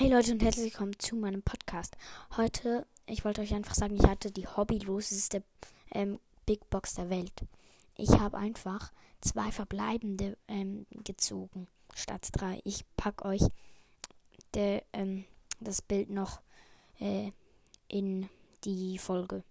Hey Leute und herzlich willkommen zu meinem Podcast. Heute, ich wollte euch einfach sagen, ich hatte die hobbyloseste ähm, Big Box der Welt. Ich habe einfach zwei verbleibende ähm, gezogen statt drei. Ich packe euch de, ähm, das Bild noch äh, in die Folge.